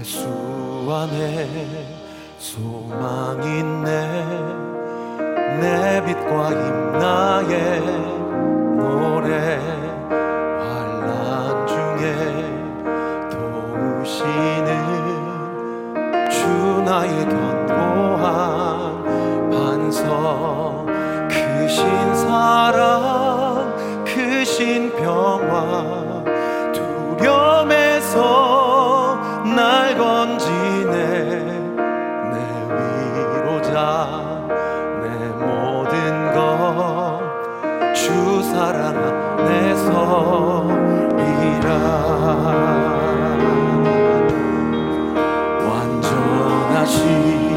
예수 안에 소망이 네내 빛과 힘 나의 노래. 사랑 안에서 일하. 완전하신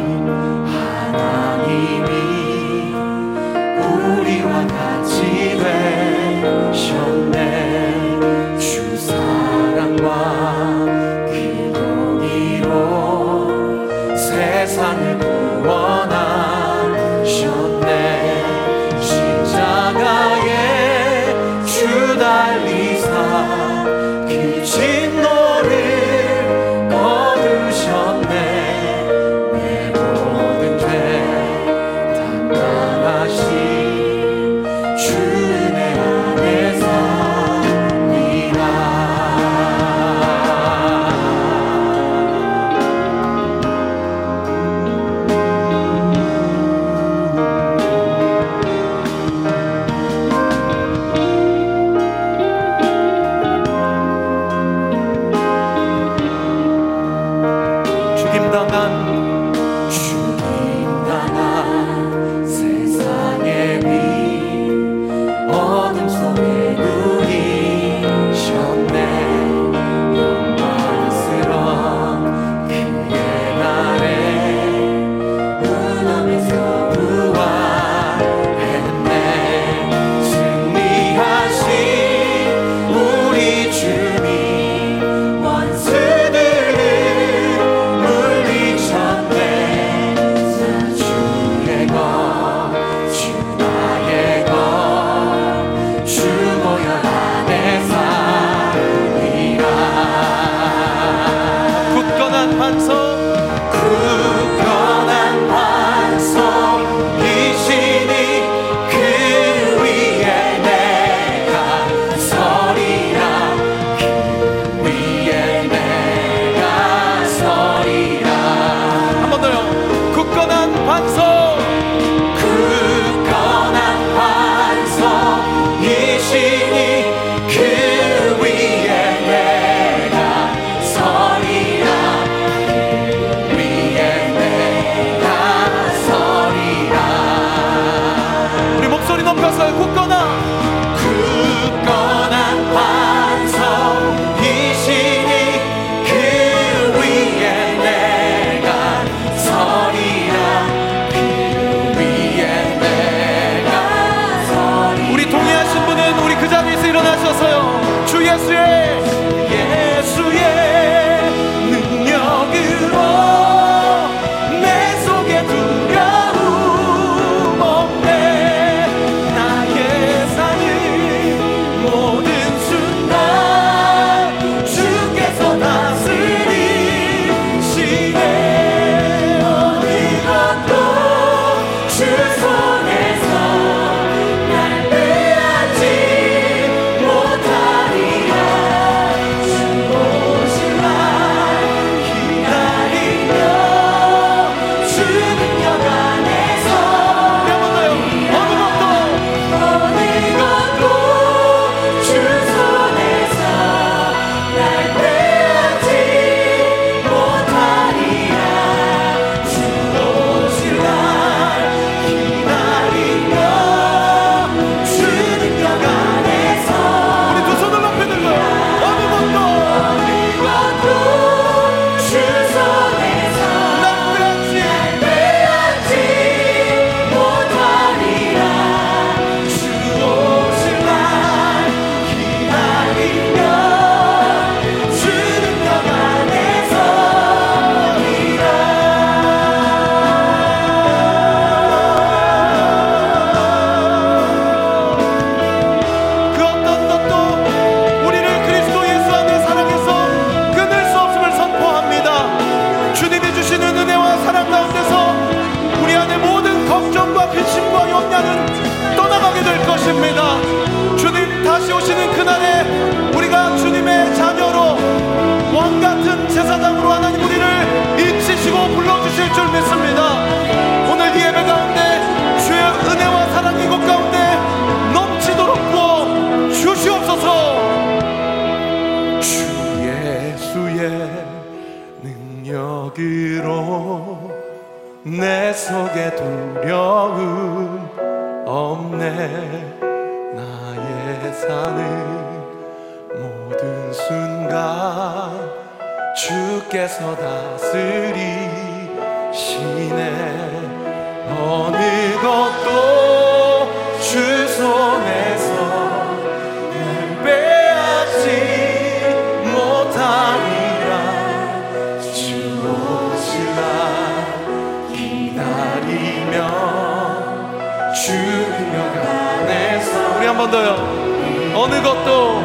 더요. 어느 것도.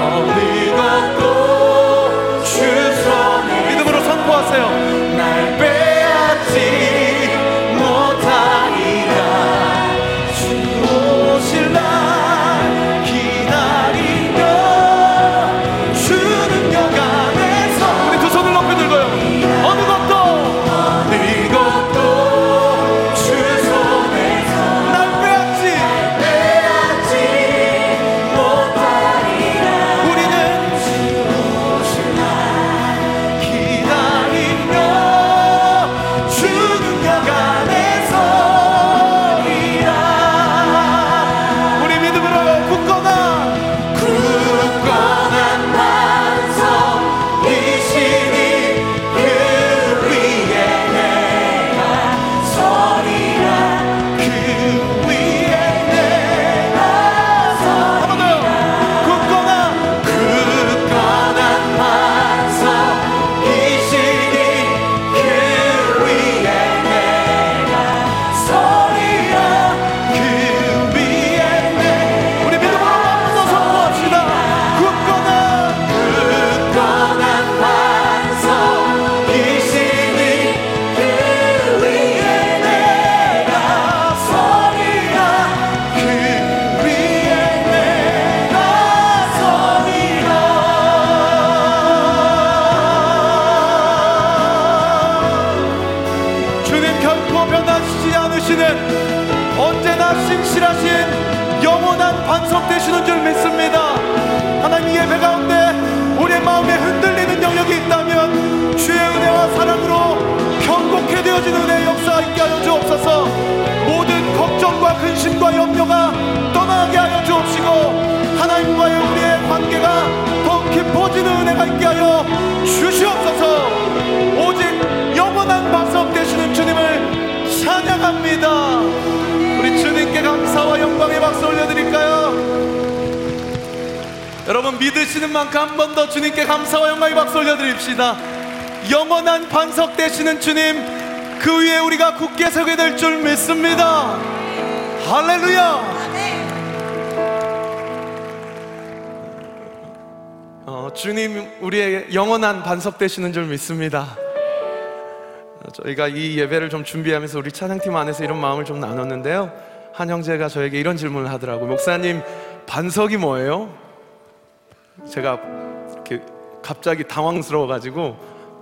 어느 것도 주 믿음으로 선포하세요 감사와 영광의 박수 올려드릴까요? 여러분 믿으시는 만큼 한 번 더 주님께 감사와 영광의 박수 올려드립시다. 영원한 반석 되시는 주님 그 위에 우리가 굳게 서게 될 줄 믿습니다. 할렐루야! 어, 주님 우리의 영원한 반석 되시는 줄 믿습니다. 어, 저희가 이 예배를 좀 준비하면서 우리 찬양팀 안에서 이런 마음을 좀 나눴는데요 한 형제가 저에게 이런 질문을 하더라고요 목사님 반석이 뭐예요? 제가 이렇게 갑자기 당황스러워가지고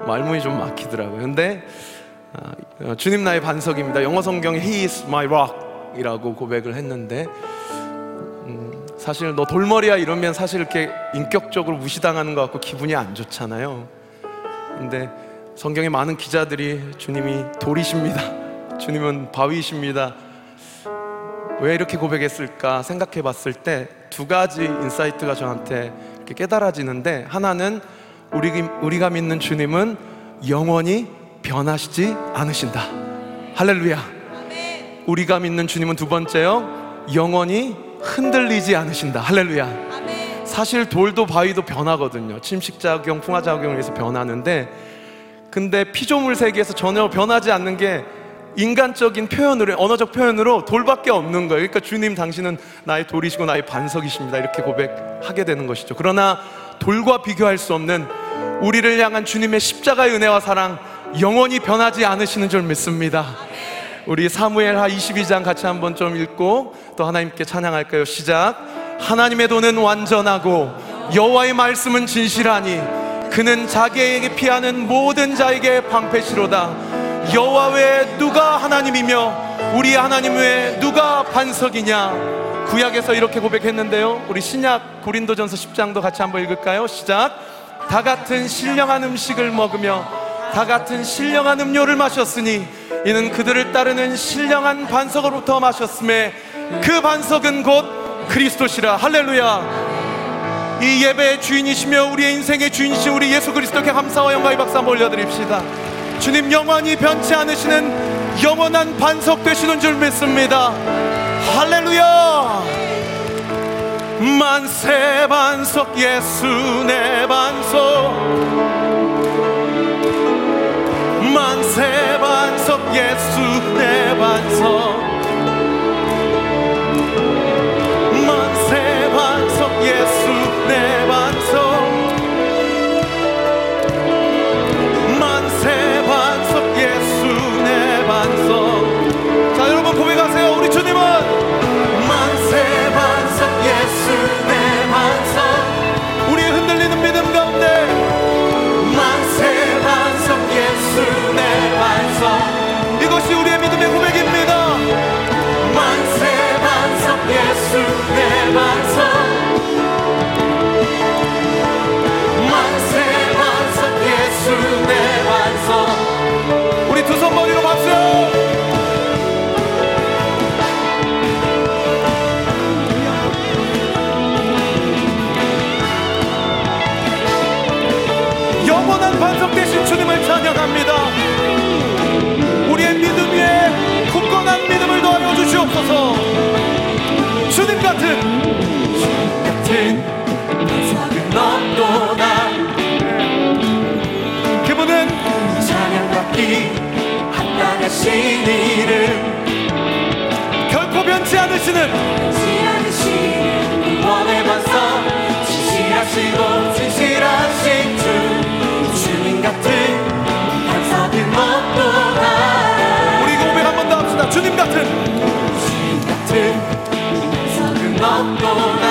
말문이 좀 막히더라고요. 근데 아, 어, 주님 나의 반석입니다. 영어 성경에 He is my rock이라고 고백을 했는데 음, 사실 너 돌머리야 이러면 사실 이렇게 인격적으로 무시당하는 것 같고 기분이 안 좋잖아요. 근데 성경에 많은 기자들이 주님이 돌이십니다. 주님은 바위이십니다. 왜 이렇게 고백했을까 생각해 봤을 때 두 가지 insight가 저한테 깨달아지는데 하나는 우리, 우리가 믿는 주님은 영원히 변하시지 않으신다. 할렐루야. 우리가 믿는 주님은 두 번째요. 영원히 흔들리지 않으신다. 할렐루야. 사실 돌도 바위도 변하거든요. 침식작용, 풍화작용을 의해서 변하는데 근데 피조물 세계에서 전혀 변하지 않는 게 인간적인 표현으로 언어적 표현으로 돌밖에 없는 거예요. 그러니까 주님 당신은 나의 돌이시고 나의 반석이십니다. 이렇게 고백하게 되는 것이죠. 그러나 돌과 비교할 수 없는 우리를 향한 주님의 십자가의 은혜와 사랑 영원히 변하지 않으시는 줄 믿습니다. 우리 사무엘하 22장 같이 한번 좀 읽고 또 하나님께 찬양할까요? 시작. 하나님의 도는 완전하고 여호와의 말씀은 진실하니 그는 자기에게 피하는 모든 자에게 방패시로다. 여호와 외에 누가 하나님이며 우리 하나님 외에 누가 반석이냐? 구약에서 이렇게 고백했는데요. 우리 신약 고린도전서 10장도 같이 한번 읽을까요? 시작. 다 같은 신령한 음식을 먹으며 다 같은 신령한 음료를 마셨으니 이는 그들을 따르는 신령한 반석으로부터 마셨음에 그 반석은 곧 그리스도시라. 할렐루야. 이 예배의 주인이시며 우리의 인생의 주인이신 우리 예수 그리스도께 감사와 영광의 박수 한번 올려드립시다. 주님 영원히 변치 않으시는 영원한 반석 되시는 줄 믿습니다. 할렐루야! 만세 반석 예수 내 반석 만세 반석 예수 내 반석 감사합니다. 우리의 믿음 위에 굳건한 믿음을 더하여 주시옵소서. 주님 같은 주님 같은 사랑은 넘도나 그분은 찬양받기 한나가신 이름 결코 변치 않으시는 변치 않으시는 구원의 반성 진실하시고 진실하신 주 주님 같은 주님 같은 작은 것도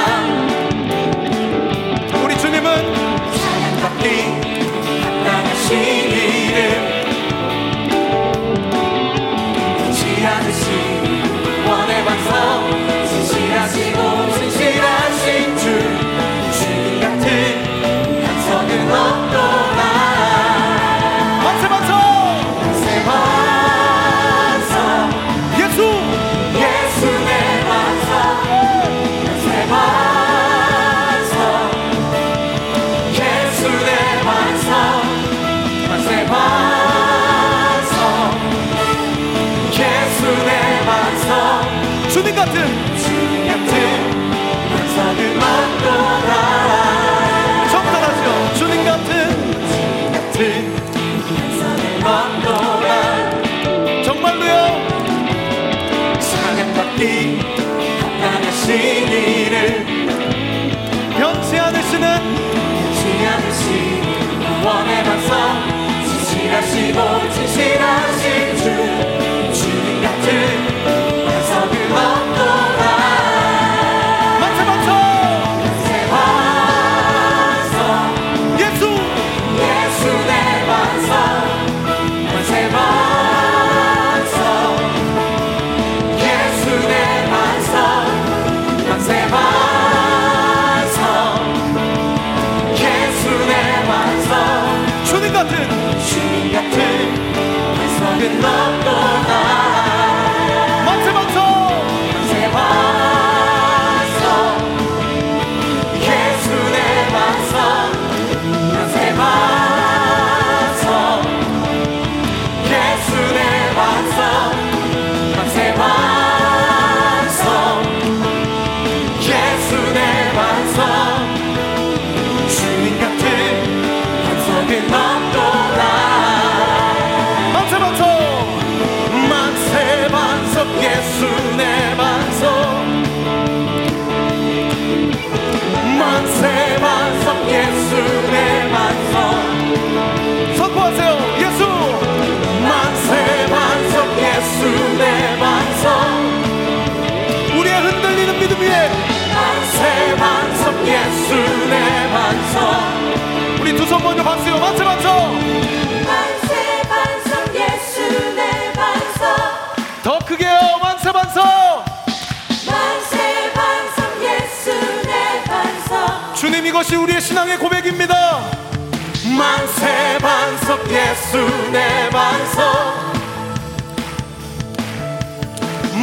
정말로요? 사랑받기 합당하신 이를 변치 않으시는 변치 않으신 구원의 박사 지시하시고 지시라 신앙의 고백입니다. 만세 반석 예수 내 반석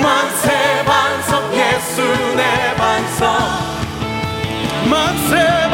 만세 반석 예수 내 반석 만세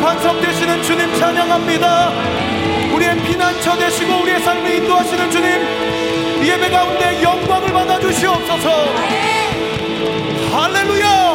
반석 되시는 주님 찬양합니다. 우리의 피난처 되시고 우리의 삶을 인도하시는 주님 예배 가운데 영광을 받아 주시옵소서. 할렐루야!